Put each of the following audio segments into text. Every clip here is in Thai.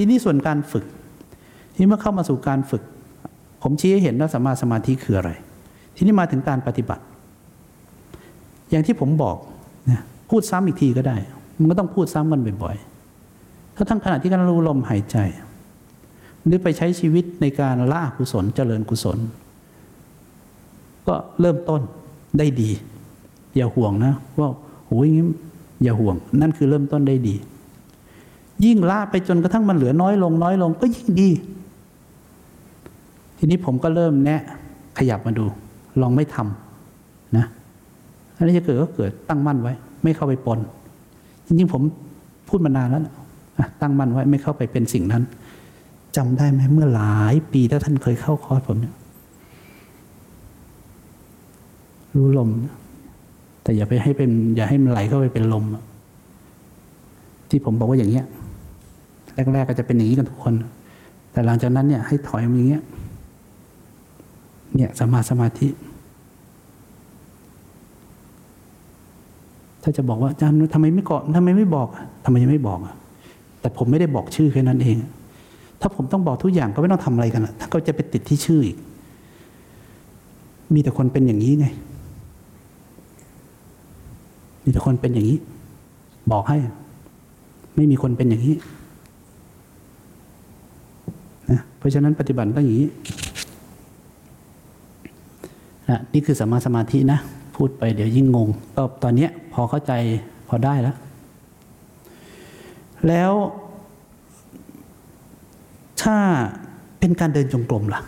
ทีนี้ส่วนการฝึก ที่เมื่อเข้ามาสู่การฝึก ผมชี้ให้เห็นว่าสัมมาสมาธิคืออะไร ทีนี้มาถึงการปฏิบัติ อย่างที่ผมบอกนะพูดซ้ำอีกทีก็ได้ มันก็ต้องพูดซ้ำกันบ่อยๆถ้าทั้งขณะที่กำลังรู้ลมหายใจ หรือไปใช้ชีวิตในการละกุศลเจริญกุศล ก็เริ่มต้นได้ดี อย่าห่วงนะว่าโอ้ยงี้อย่าห่วง นั่นคือเริ่มต้นได้ดี ยิ่งละไปจนกระทั่งมันเหลือน้อยลงน้อยลงก็ยิ่งดี ทีนี้ผมก็เริ่มแนะขยับมาดู ลองไม่ทำนะอันนี้จะเกิดก็เกิดตั้งมั่นไว้ ไม่เข้าไปปนจริงๆผมพูดมานานแล้วตั้งมั่นไว้ไม่เข้าไปเป็นสิ่งนั้นจำได้ไหมเมื่อหลายปีถ้าท่านเคยเข้าคอร์สผมเนี่ยรู้ลม แต่อย่าไปให้เป็น อย่าให้มันไหลเข้าไปเป็นลมที่ผมบอกว่าอย่างเงี้ย แรกๆก็จะเป็นอย่างนี้กันทุกคน แต่หลังจากนั้นเนี่ยให้ถอยมาอย่างเงี้ย เนี่ยสมาสมาธิ ถ้าจะบอกว่าอาจารย์ทำไมไม่เกาะทำไมไม่บอกทำไมยังไม่บอกอะแต่ผมไม่ได้บอกชื่อแค่นั้นเอง ถ้าผมต้องบอกทุกอย่างก็ไม่ต้องทำอะไรกันถ้าก็จะไปติดที่ชื่ออีก มีแต่คนเป็นอย่างนี้ไง มีแต่คนเป็นอย่างนี้ บอกให้ ไม่มีคนเป็นอย่างนี้ นะเพราะฉะนั้นปฏิบัติต้องอย่างนี้นะนี่คือสมาสมาธินะ พูดไปเดี๋ยวยิ่งงง ก็ตอนนี้พอเข้าใจพอได้แล้ว แล้วถ้าเป็นการเดินจงกรมล่ะ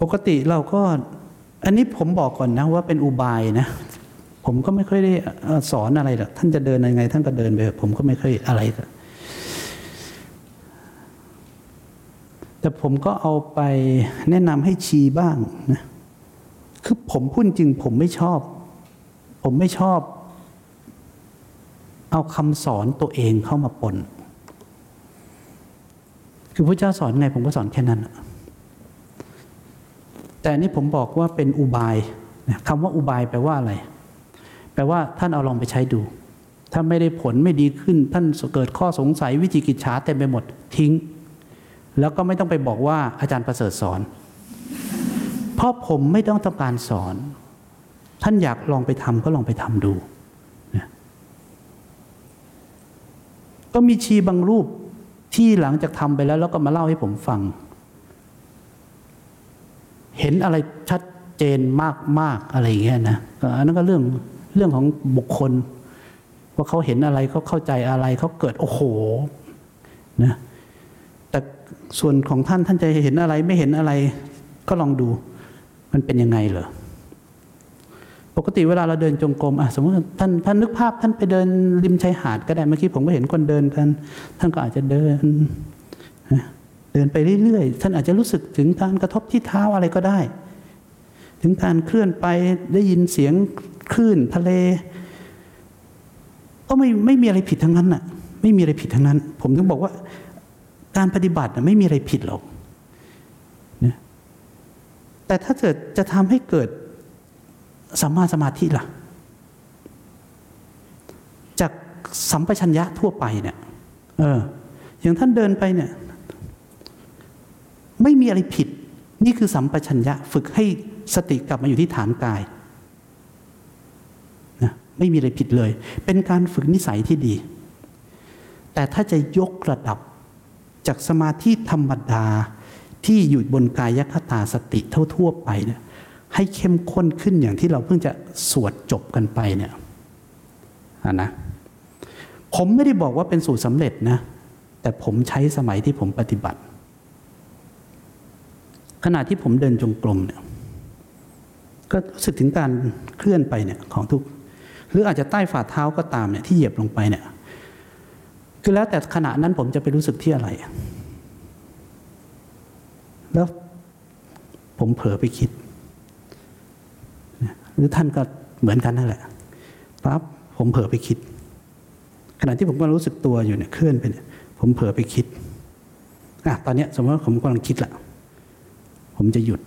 ปกติเราก็ อันนี้ผมบอกก่อนนะว่าเป็นอุบายนะ ผมก็ไม่ค่อยได้สอนอะไรหรอกท่านจะเดินยังไง ท่านก็เดินไปผมก็ไม่ค่อยอะไร แต่ผมก็เอาไปแนะนำให้ชีบ้างนะคือผมพูดจริงผมไม่ชอบ ผมไม่ชอบ เอาคำสอนตัวเองเข้ามาปน คือพระเจ้าสอนไงผมก็สอนแค่นั้น แต่นี่ผมบอกว่าเป็นอุบายคำว่าอุบายแปลว่าอะไร แปลว่าท่านเอาลองไปใช้ดู ถ้าไม่ได้ผลไม่ดีขึ้น ท่านเกิดข้อสงสัยวิจิกิจฉาเต็มไปหมดทิ้ง แล้วก็ไม่ต้องไปบอกว่าอาจารย์ประเสริฐสอน เพราะผมไม่ต้องต้องการสอน ท่านอยากลองไปทำก็ลองไปทำดูนะก็มีชีบางรูปที่หลังจากทำไปแล้ว แล้วก็มาเล่าให้ผมฟัง เห็นอะไรชัดเจนมากๆอะไรอย่างเงี้ยนะอันนั้นก็เรื่องเรื่องของบุคคล ว่าเขาเห็นอะไรเขาเข้าใจอะไรเขาเกิดโอ้โหนะ ส่วนของท่านท่านจะเห็นอะไรไม่เห็นอะไร ก็ลองดู มันเป็นยังไงเหรอปกติเวลาเราเดินจงกรมอะสมมติท่านท่านนึกภาพท่านไปเดินริมชายหาดก็ได้เมื่อกี้ผมก็เห็นคนเดินกัน ท่านก็อาจจะเดินเดินไปเรื่อยๆท่านอาจจะรู้สึกถึงการกระทบที่เท้าอะไรก็ได้ ถึงการเคลื่อนไปได้ยินเสียงคลื่นทะเล ก็ไม่ไม่มีอะไรผิดทั้งนั้นน่ะ ไม่มีอะไรผิดทั้งนั้น ผมถึงบอกว่า การปฏิบัติไม่มีอะไรผิดหรอกนะแต่ถ้าเกิดจะทำให้เกิดสัมมาสมาธิล่ะ จากสัมปชัญญะทั่วไปเนี่ยเอออย่างท่านเดินไปเนี่ย ไม่มีอะไรผิด นี่คือสัมปชัญญะฝึกให้สติกลับมาอยู่ที่ฐานกายนะไม่มีอะไรผิดเลย เป็นการฝึกนิสัยที่ดี แต่ถ้าจะยกระดับ จากสมาธิธรรมดาที่อยู่บนกายคตาสติเท่าทั่วไปเนี่ยให้เข้มข้นขึ้นอย่างที่เราเพิ่งจะสวดจบกันไปเนี่ยนะผมไม่ได้บอกว่าเป็นสูตรสำเร็จนะแต่ผมใช้สมัยที่ผมปฏิบัติ ขณะที่ผมเดินจงกรมเนี่ยก็รู้สึกถึงการเคลื่อนไปเนี่ยของทุก หรืออาจจะใต้ฝ่าเท้าก็ตามเนี่ยที่เหยียบลงไปเนี่ย คือแล้วแต่ขณะนั้นผมจะไปรู้สึกที่อะไร แล้วผมเผลอไปคิด หรือท่านก็เหมือนกันนั่นแหละปั๊บผมเผลอไปคิด ขณะที่ผมก็รู้สึกตัวอยู่เนี่ยเคลื่อนไปเนี่ยผมเผลอไปคิดอะตอนนี้สมมติว่าผมกำลังคิดละผมจะหยุด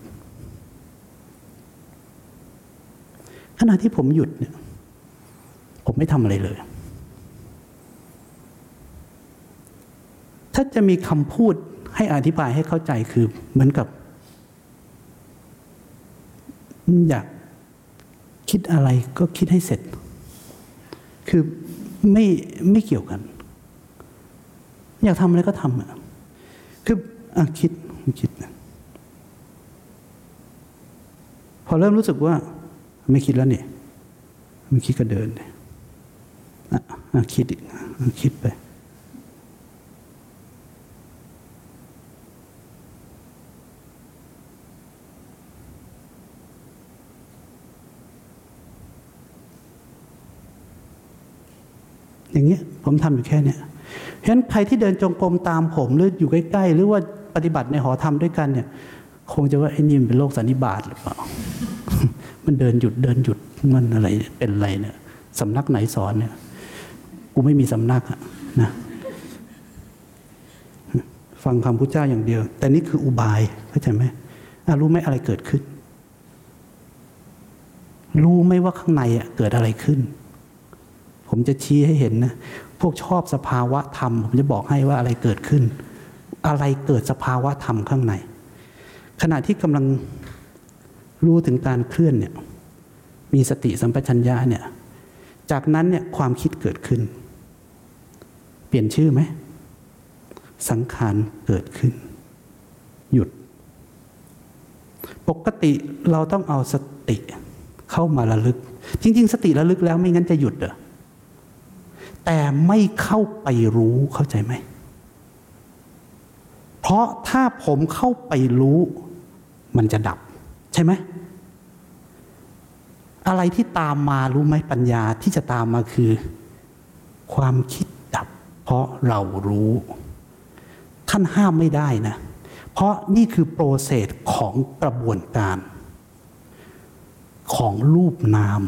ขณะที่ผมหยุดเนี่ย ผมไม่ทำอะไรเลย ถ้าจะมีคำพูดให้อธิบายให้เข้าใจคือเหมือนกับ อยากคิดอะไรก็คิดให้เสร็จ คือไม่ไม่เกี่ยวกัน อยากทำอะไรก็ทำอะคืออะคิดคิดนะพอเริ่มรู้สึกว่า ไม่คิดแล้วเนี่ยไม่คิดก็เดินอะอะคิดอีกอะคิดไป อย่างเงี้ยผมทำอยู่แค่เนี้ยเพราะฉะนั้นใครที่เดินจงกรมตามผมหรืออยู่ใกล้ๆ หรือว่าปฏิบัติในหอธรรมด้วยกันเนี่ย คงจะว่าไอ้นี่มันเป็นโรคสันนิบาตหรือเปล่า มันเดินหยุดเดินหยุดมันอะไรเป็นอะไรเนี่ยสำนักไหนสอนเนี่ยกูไม่มีสำนักอะนะฟังคำพุทธเจ้าอย่างเดียว แต่นี่คืออุบายเข้าใจไหมรู้ไหมอะไรเกิดขึ้น รู้ไหมว่าข้างในอะเกิดอะไรขึ้น ผมจะชี้ให้เห็นนะ พวกชอบสภาวะธรรม ผมจะบอกให้ว่าอะไรเกิดขึ้น อะไรเกิดสภาวะธรรมข้างใน ขณะที่กำลังรู้ถึงการเคลื่อนเนี่ย มีสติสัมปชัญญะเนี่ย จากนั้นเนี่ยความคิดเกิดขึ้น เปลี่ยนชื่อไหม สังขารเกิดขึ้น หยุด ปกติเราต้องเอาสติเข้ามาระลึก จริง ๆ สติระลึกแล้วไม่งั้นจะหยุดเหรอ แต่ไม่เข้าไปรู้เข้าใจไหม เพราะถ้าผมเข้าไปรู้ มันจะดับ ใช่ไหม อะไรที่ตามมารู้ไหมปัญญาที่จะตามมาคือ ความคิดดับ เพราะเรารู้ ท่านห้ามไม่ได้นะ เพราะนี่คือโปรเซสของกระบวนการ ของรูปนาม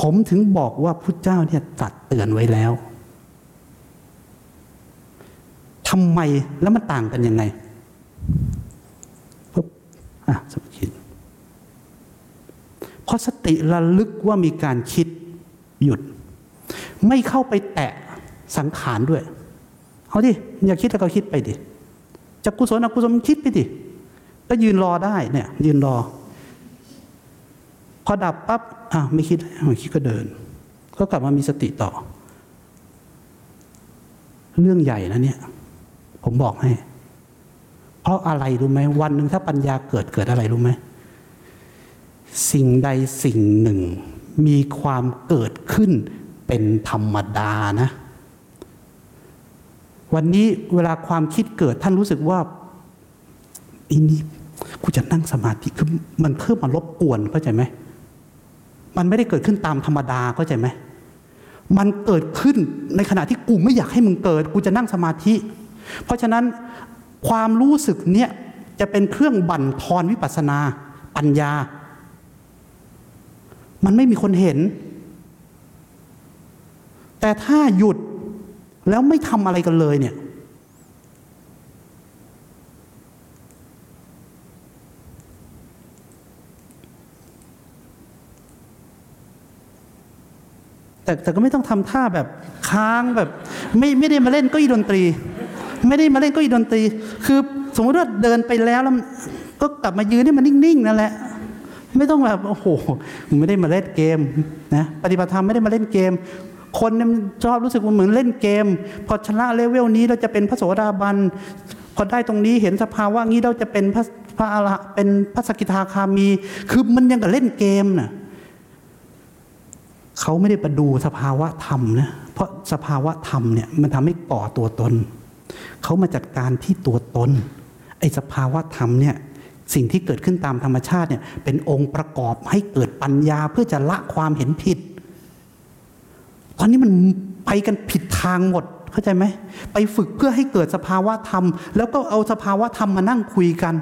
ผมถึงบอกว่าพุทธเจ้าเนี่ยตัดเตือนไว้แล้วทำไมแล้วมันต่างกันยังไงปุ๊บอะสมคิดเพราะสติระลึกว่ามีการคิดหยุด ไม่เข้าไปแตะสังขารด้วย เอาดิอยากคิดแล้วก็คิดไปดิจะกุศลอกุศลคิดไปดิก็ยืนรอได้เนี่ย ยืนรอ พอดับปั๊บอะไม่คิดไม่คิดก็เดิน ก็กลับมามีสติต่อ เรื่องใหญ่นะเนี่ย ผมบอกให้ เพราะอะไรรู้ไหมวันหนึ่งถ้าปัญญาเกิดเกิดอะไรรู้ไหมสิ่งใดสิ่งหนึ่ง มีความเกิดขึ้นเป็นธรรมดานะ วันนี้เวลาความคิดเกิดท่านรู้สึกว่าอีนี่กูจะนั่งสมาธิคือมันเพิ่มมารบกวนเข้าใจไหม มันไม่ได้เกิดขึ้นตามธรรมดาเข้าใจไหมมันเกิดขึ้นในขณะที่กูไม่อยากให้มึงเกิด กูจะนั่งสมาธิ เพราะฉะนั้นความรู้สึกเนี้ยจะเป็นเครื่องบั่นทอนวิปัสนา ปัญญา มันไม่มีคนเห็น แต่ถ้าหยุดแล้วไม่ทำอะไรกันเลยเนี่ย แต่แต่ก็ไม่ต้องทำท่าแบบค้างแบบ ไม่ไม่ได้มาเล่นก็อีดนตรี ไม่ได้มาเล่นก็อีดนตรี คือสมมติว่าเดินไปแล้วแล้วก็กลับมายืนให้มันนิ่งๆนั่นแหละ ไม่ต้องแบบโอ้โหไม่ได้มาเล่นเกมนะปฏิบัติธรรมไม่ได้มาเล่นเกม คนเนี่ยชอบรู้สึกว่าเหมือนเล่นเกม พอชนะเลเวลนี้เราจะเป็นพระโสดาบันพอได้ตรงนี้เห็นสภาวะนี้เราจะเป็นพระพระอรหเป็นพระสกิทาคามี คือมันยังกับเล่นเกมน่ะ เขาไม่ได้ประดูสภาวะธรรมนะเพราะสภาวะธรรมเนี่ยมันทำให้ก่อตัวตน เขามาจัดการที่ตัวตนไอ้สภาวะธรรมเนี่ยสิ่งที่เกิดขึ้นตามธรรมชาติเนี่ยเป็นองค์ประกอบให้เกิดปัญญาเพื่อจะละความเห็นผิด ตอนนี้มันไปกันผิดทางหมดเข้าใจไหมไปฝึกเพื่อให้เกิดสภาวะธรรม แล้วก็เอาสภาวะธรรมมานั่งคุยกัน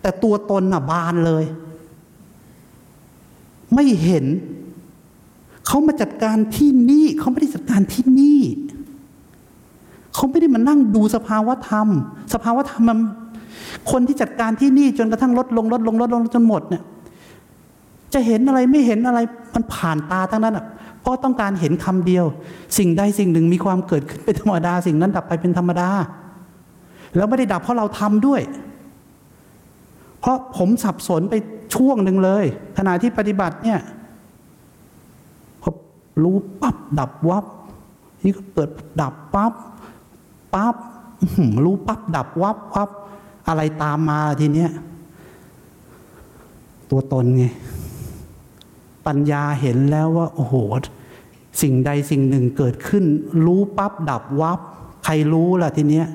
แต่ตัวตนน่ะบานเลย ไม่เห็น เขามาจัดการที่นี่เขาไม่ได้จัดการที่นี่เขาไม่ได้มานั่งดูสภาวะธรรม สภาวะธรรมมันคนที่จัดการที่นี่จนกระทั่งลดลงลดลงลดลงจนหมดเนี่ยจะเห็นอะไรไม่เห็นอะไรมันผ่านตาทั้งนั้นอะเพราะต้องการเห็นคำเดียว สิ่งใดสิ่งหนึ่งมีความเกิดขึ้นเป็นธรรมดา สิ่งนั้นดับไปเป็นธรรมดา แล้วไม่ได้ดับเพราะเราทำด้วย เพราะผมสับสนไปช่วงหนึ่งเลย ขณะที่ปฏิบัติเนี่ย รู้ปั๊บดับวับนี่ก็เกิดดับปั๊บปั๊บรู้ปั๊บดับวับวับอะไรตามมาทีเนี้ยตัวตนไง ปัญญาเห็นแล้วว่า โอ้โห สิ่งใดสิ่งหนึ่งเกิดขึ้น รู้ปั๊บดับวับใครรู้ล่ะทีเนี้ย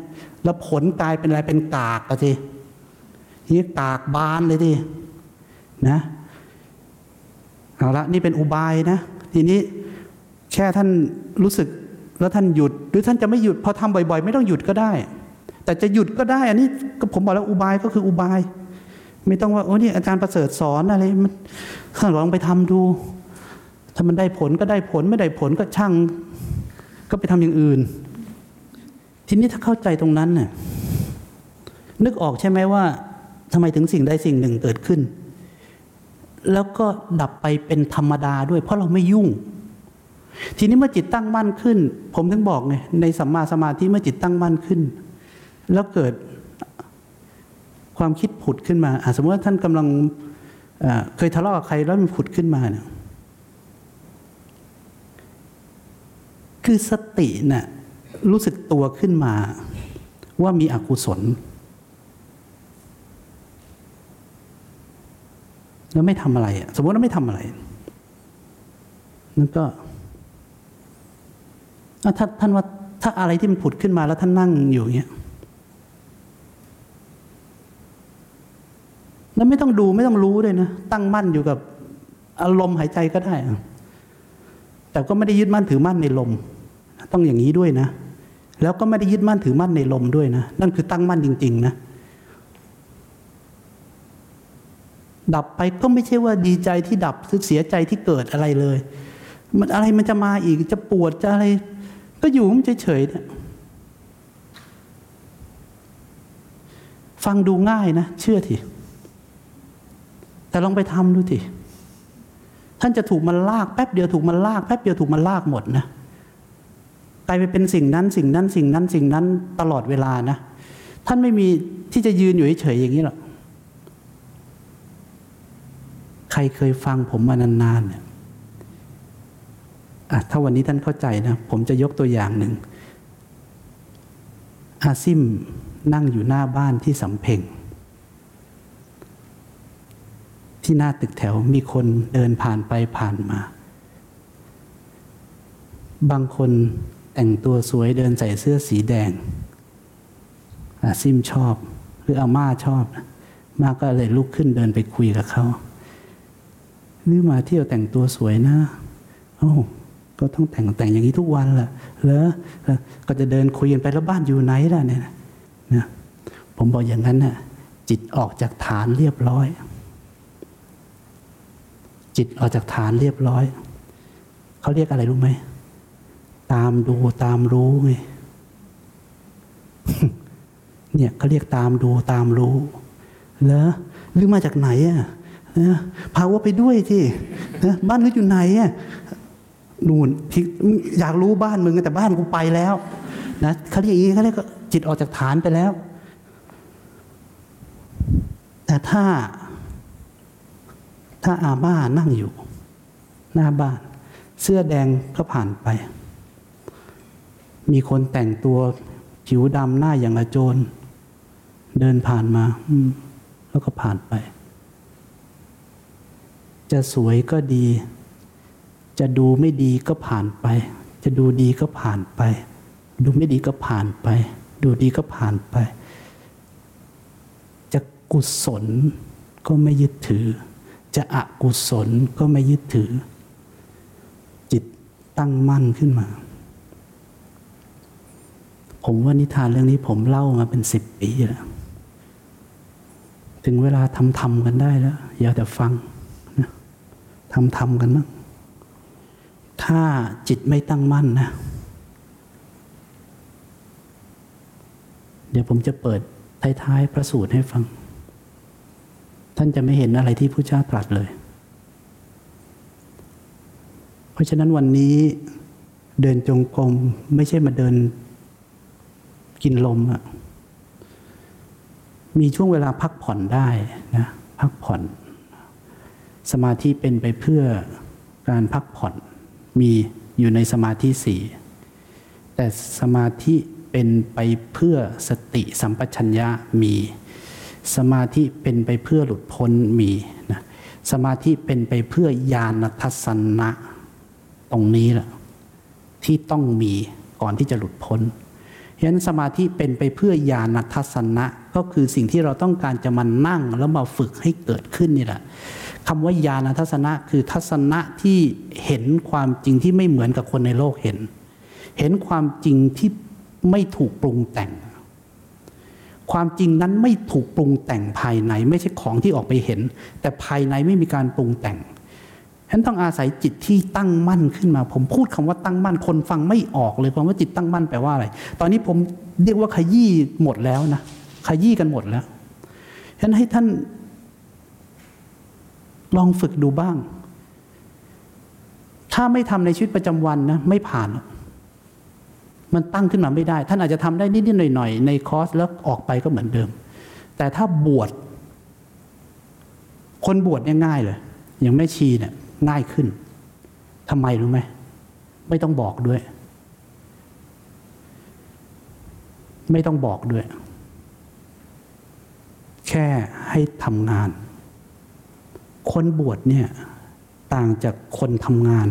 แล้วผลกลายเป็นอะไรเป็นกากอะทีนี่กากบานเลยดินะเอาละนี่เป็นอุบายนะ ทีนี้ แค่ท่านรู้สึกแล้วท่านหยุด หรือท่านจะไม่หยุดพอทำบ่อยๆ ไม่ต้องหยุดก็ได้ แต่จะหยุดก็ได้ อันนี้ก็ผมบอกแล้วอุบายก็คืออุบาย ไม่ต้องว่าโอ้นี่อาจารย์ประเสริฐสอนอะไรมันข้างลองไปทำดู ถ้ามันได้ผลก็ได้ผลไม่ได้ผลก็ช่าง ก็ไปทำอย่างอื่น ทีนี้ถ้าเข้าใจตรงนั้นน่ะนึกออกใช่ไหมว่าทำไมถึงสิ่งใดสิ่งหนึ่งเกิดขึ้น แล้วก็ดับไปเป็นธรรมดาด้วย เพราะเราไม่ยุ่ง ทีนี้เมื่อจิตตั้งมั่นขึ้น ผมถึงบอกไงในสัมมาสมาธิเมื่อจิตตั้งมั่นขึ้น แล้วเกิดความคิดผุดขึ้นมาสมมติว่าท่านกำลังเคยทะเลาะกับใครแล้วมันผุดขึ้นมาเนี่ยคือสติน่ะรู้สึกตัวขึ้นมาว่ามีอกุศล แล้วไม่ทำอะไร สมมติว่าไม่ทำอะไรนั่นก็ ถ้าท่านว่าถ้าอะไรที่มันผุดขึ้นมาแล้วท่านนั่งอยู่อย่างเงี้ยแล้วไม่ต้องดูไม่ต้องรู้เลยนะ ตั้งมั่นอยู่กับอารมณ์หายใจก็ได้ แต่ก็ไม่ได้ยึดมั่นถือมั่นในลม ต้องอย่างนี้ด้วยนะ แล้วก็ไม่ได้ยึดมั่นถือมั่นในลมด้วยนะ นั่นคือตั้งมั่นจริง ๆ นะ ดับไปก็ไม่ใช่ว่าดีใจที่ดับหรือเสียใจที่เกิดอะไรเลย มันอะไรมันจะมาอีกจะปวดจะอะไร ก็อยู่มันเฉยๆเนี่ยฟังดูง่ายนะ เชื่อทีแต่ลองไปทำดูทีท่านจะถูกมันลากแป๊บเดียวถูกมันลากแป๊บเดียวถูกมันลากหมดนะกลายไปเป็นสิ่งนั้นสิ่งนั้นสิ่งนั้นสิ่งนั้นตลอดเวลานะ ท่านไม่มีที่จะยืนอยู่เฉยๆอย่างนี้หรอกใครเคยฟังผมมานานๆเนี่ย ถ้าวันนี้ท่านเข้าใจนะ ผมจะยกตัวอย่างหนึ่ง อาซิมนั่งอยู่หน้าบ้านที่สำเพ็ง ที่หน้าตึกแถวมีคนเดินผ่านไปผ่านมา บางคนแต่งตัวสวยเดินใส่เสื้อสีแดง อาซิมชอบ หรืออาม่าชอบ มาก็เลยลุกขึ้นเดินไปคุยกับเขาหรือมาเที่ยวแต่งตัวสวยนะโอ้ ก็ต้องแต่งแต่งอย่างนี้ทุกวันแหละเหรอก็จะเดินคุยกันไปแล้วบ้านอยู่ไหนล่ะเนี่ยนะผมบอกอย่างนั้นน่ะจิตออกจากฐานเรียบร้อย จิตออกจากฐานเรียบร้อย เขาเรียกอะไรรู้ไหม ตามดูตามรู้ไงเนี่ยเขาเรียกตามดูตามรู้เหรอหรือมาจากไหนอะนะพาว่าไปด้วยที่นะบ้านนึกอยู่ไหนอะ นู่นที่อยากรู้บ้านมึงแต่บ้านกูไปแล้วนะเขาเรียกอย่างนี้เขาเรียกจิตออกจากฐานไปแล้ว แต่ถ้า ถ้าอาม่านั่งอยู่ หน้าบ้าน เสื้อแดงก็ผ่านไป มีคนแต่งตัวผิวดำหน้าอย่างละโจร เดินผ่านมาแล้วก็ผ่านไป จะสวยก็ดี จะดูไม่ดีก็ผ่านไป จะดูดีก็ผ่านไป ดูไม่ดีก็ผ่านไป ดูดีก็ผ่านไป จะกุศลก็ไม่ยึดถือ จะอกุศลก็ไม่ยึดถือ จิตตั้งมั่นขึ้นมา ผมว่านิทานเรื่องนี้ผมเล่ามาเป็นสิบปีแล้วถึงเวลาทำทำกันได้แล้ว อย่าแต่ฟังทำทำกันบ้าง ถ้าจิตไม่ตั้งมั่นนะ เดี๋ยวผมจะเปิดท้ายๆพระสูตรให้ฟัง ท่านจะไม่เห็นอะไรที่พระเจ้าตรัสเลย เพราะฉะนั้นวันนี้เดินจงกรมไม่ใช่มาเดินกินลมอะมีช่วงเวลาพักผ่อนได้นะ พักผ่อน สมาธิเป็นไปเพื่อการพักผ่อน มีอยู่ในสมาธิสี่แต่สมาธิเป็นไปเพื่อสติสัมปชัญญะมี สมาธิเป็นไปเพื่อหลุดพ้นมีนะสมาธิเป็นไปเพื่อญาณทัศนะตรงนี้แหละที่ต้องมีก่อนที่จะหลุดพ้นฉะนั้นสมาธิเป็นไปเพื่อญาณทัศนะก็คือสิ่งที่เราต้องการจะมานั่งแล้วมาฝึกให้เกิดขึ้นนี่แหละ คำว่าญาณทัศนะคือทัศนะที่เห็นความจริงที่ไม่เหมือนกับคนในโลกเห็น เห็นความจริงที่ไม่ถูกปรุงแต่ง ความจริงนั้นไม่ถูกปรุงแต่งภายใน ไม่ใช่ของที่ออกไปเห็น แต่ภายในไม่มีการปรุงแต่งฉันต้องอาศัยจิตที่ตั้งมั่นขึ้นมา ผมพูดคำว่าตั้งมั่นคนฟังไม่ออกเลยคำว่าจิตตั้งมั่นแปลว่าอะไร ตอนนี้ผมเรียกว่าขยี้หมดแล้วนะขยี้กันหมดแล้วฉะนั้นให้ท่าน ลองฝึกดูบ้าง ถ้าไม่ทำในชีวิตประจำวันนะ ไม่ผ่าน มันตั้งขึ้นมาไม่ได้ ท่านอาจจะทำได้นิดๆหน่อยๆในคอร์สแล้วออกไปก็เหมือนเดิม แต่ถ้าบวชคนบวชเนี่ยง่ายเลยอย่างแม่ชีเนี่ยง่ายขึ้นทำไมรู้ไหมไม่ต้องบอกด้วย ไม่ต้องบอกด้วย แค่ให้ทำงาน คนบวชเนี่ยต่างจากคนทำงาน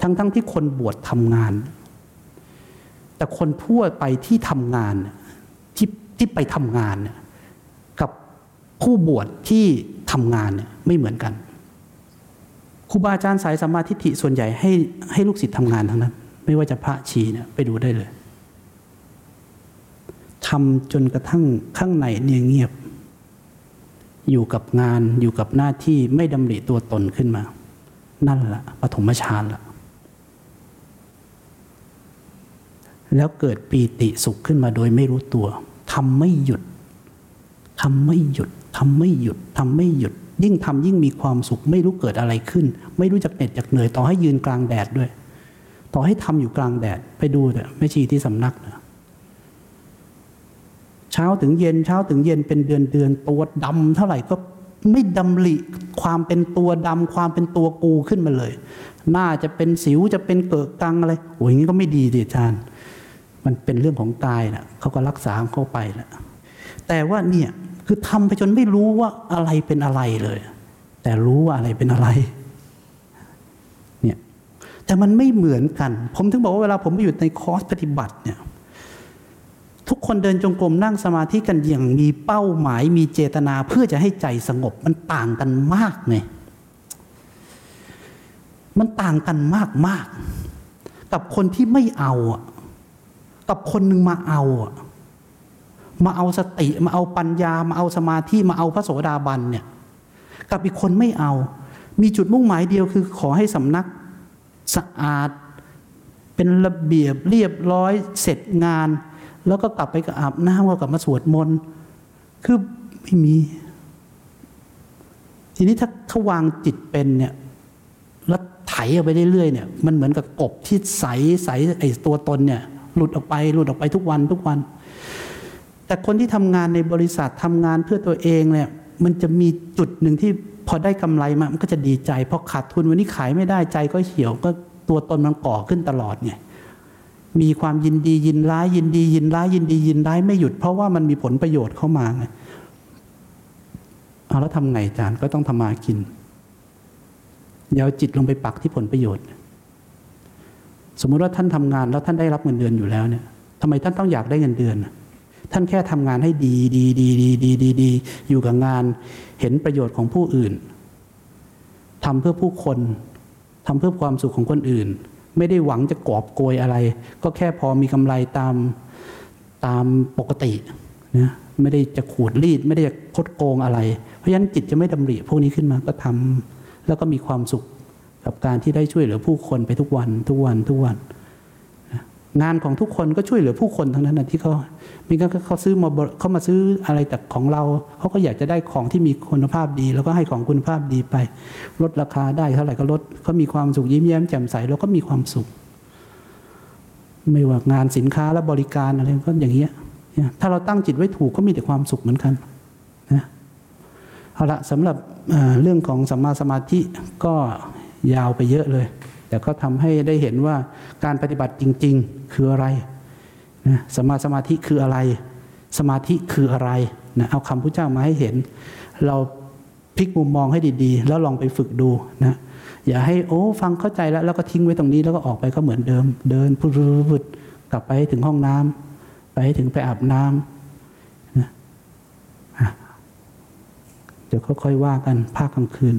ทั้งๆทที่คนบวชทำงาน แต่คนทั่วไปที่ทำงานที่ที่ไปทำงาน กับผู้บวชที่ทำงานไม่เหมือนกันครูบาอาจารย์สายสัมมาทิฏฐิส่วนใหญ่ให้ให้ลูกศิษย์ทำงานทั้งนั้น ไม่ว่าจะพระชีเนี่ยไปดูได้เลยทำจนกระทั่งข้างในเนี่ยเงียบ อยู่กับงานอยู่กับหน้าที่ไม่ดำริตัวตนขึ้นมา นั่นละปฐมฌานละแล้วเกิดปีติสุขขึ้นมาโดยไม่รู้ตัวทำไม่หยุดทำไม่หยุดทำไม่หยุดทำไม่หยุด ยิ่งทำยิ่งมีความสุข ไม่รู้เกิดอะไรขึ้น ไม่รู้จักเหน็ดจากเหนื่อยต่อให้ยืนกลางแดดด้วย ต่อให้ทำอยู่กลางแดดไปดูเถอะไม่ชีที่สำนักนะ เช้าถึงเย็นเช้าถึงเย็นเป็นเดือนเดือนตัวดำเท่าไหร่ก็ไม่ดำริความเป็นตัวดำความเป็นตัวกูขึ้นมาเลยหน้าจะเป็นสิวจะเป็นเกิดกังอะไรโอ้ยงี้ก็ไม่ดีดิอาจารย์ มันเป็นเรื่องของกายนะเขาก็รักษาเข้าไปแหละแต่ว่าเนี่ยคือทำไปจนไม่รู้ว่าอะไรเป็นอะไรเลย แต่รู้ว่าอะไรเป็นอะไรเนี่ยแต่มันไม่เหมือนกัน ผมถึงบอกว่าเวลาผมไปอยู่ในคอร์สปฏิบัติเนี่ย ทุกคนเดินจงกรมนั่งสมาธิกันอย่างมีเป้าหมายมีเจตนาเพื่อจะให้ใจสงบมันต่างกันมากไงมันต่างกันมากมากกับคนที่ไม่เอาอะกับคนหนึ่งมาเอาอะมาเอาสติมาเอาปัญญา มาเอาสมาธิมาเอาพระโสดาบันเนี่ย กับอีกคนไม่เอา มีจุดมุ่งหมายเดียวคือขอให้สำนักสะอาด เป็นระเบียบเรียบร้อยเสร็จงาน แล้วก็กลับไปกับอาบน้ำก็กลับมาสวดมนต์คือไม่มี ทีนี้ถ้าเขาวางจิตเป็นเนี่ยแล้วไถออกไปเรื่อยๆเนี่ยมันเหมือนกับกบที่ใสใสไอตัวตนเนี่ย หลุดออกไปหลุดออกไปทุกวันทุกวัน แต่คนที่ทำงานในบริษัททำงานเพื่อตัวเองเนี่ยมันจะมีจุดหนึ่งที่พอได้กำไรมามันก็จะดีใจพอขาดทุนวันนี้ขายไม่ได้ใจก็เหี่ยวก็ตัวตนมันก่อขึ้นตลอดไง มีความยินดียินร้ายยินดี ยินร้ายยินดียินร้ายไม่หยุด เพราะว่ามันมีผลประโยชน์เข้ามาไงเอาแล้วทำไงอาจารย์ก็ต้องทำมากินเดี๋ยวจิตลงไปปักที่ผลประโยชน์ สมมุติว่าท่านทำงานแล้วท่านได้รับเงินเดือนอยู่แล้วเนี่ยทำไมท่านต้องอยากได้เงินเดือน ท่านแค่ทำงานให้ดีดีดีดีดีดีดีอยู่กับงาน เห็นประโยชน์ของผู้อื่นทำเพื่อผู้คนทำเพื่อความสุขของคนอื่น ไม่ได้หวังจะกอบโกยอะไร ก็แค่พอมีกำไรตามตามปกตินะไม่ได้จะขูดรีด ไม่ได้จะคดโกงอะไร เพราะฉะนั้นจิตจะไม่ดำริพวกนี้ขึ้นมาก็ทำแล้วก็มีความสุขกับการที่ได้ช่วยเหลือผู้คนไปทุกวันทุกวันทุกวัน งานของทุกคนก็ช่วยเหลือผู้คนทั้งนั้นนะที่เขามีก็เขาซื้อมาเขามาซื้ออะไรจากของเราเขาก็อยากจะได้ของที่มีคุณภาพดี แล้วก็ให้ของคุณภาพดีไป ลดราคาได้เท่าไหร่ก็ลดเขามีความสุขยิ้มแย้มแจ่มใสเราก็มีความสุข ไม่ว่างานสินค้าและบริการอะไรก็อย่างเงี้ยถ้าเราตั้งจิตไว้ถูกก็มีแต่ความสุขเหมือนกันนะเอาละสำหรับเรื่องของสัมมาสมาธิก็ยาวไปเยอะเลย แต่ก็ทำให้ได้เห็นว่าการปฏิบัติจริง ๆ คืออะไรนะสมาสมาธิคืออะไร สมาธิคืออะไรนะเอาคำพุทธเจ้ามาให้เห็น เราพลิกมุมมองให้ดีๆ แล้วลองไปฝึกดูนะอย่าให้โอ้ฟังเข้าใจแล้ว แล้วก็ทิ้งไว้ตรงนี้แล้วก็ออกไปก็เหมือนเดิม เดินพุดๆกลับไปถึงห้องน้ำไปถึงไปอาบน้ำนะเดี๋ยวค่อยๆว่ากันภาคกลางคืน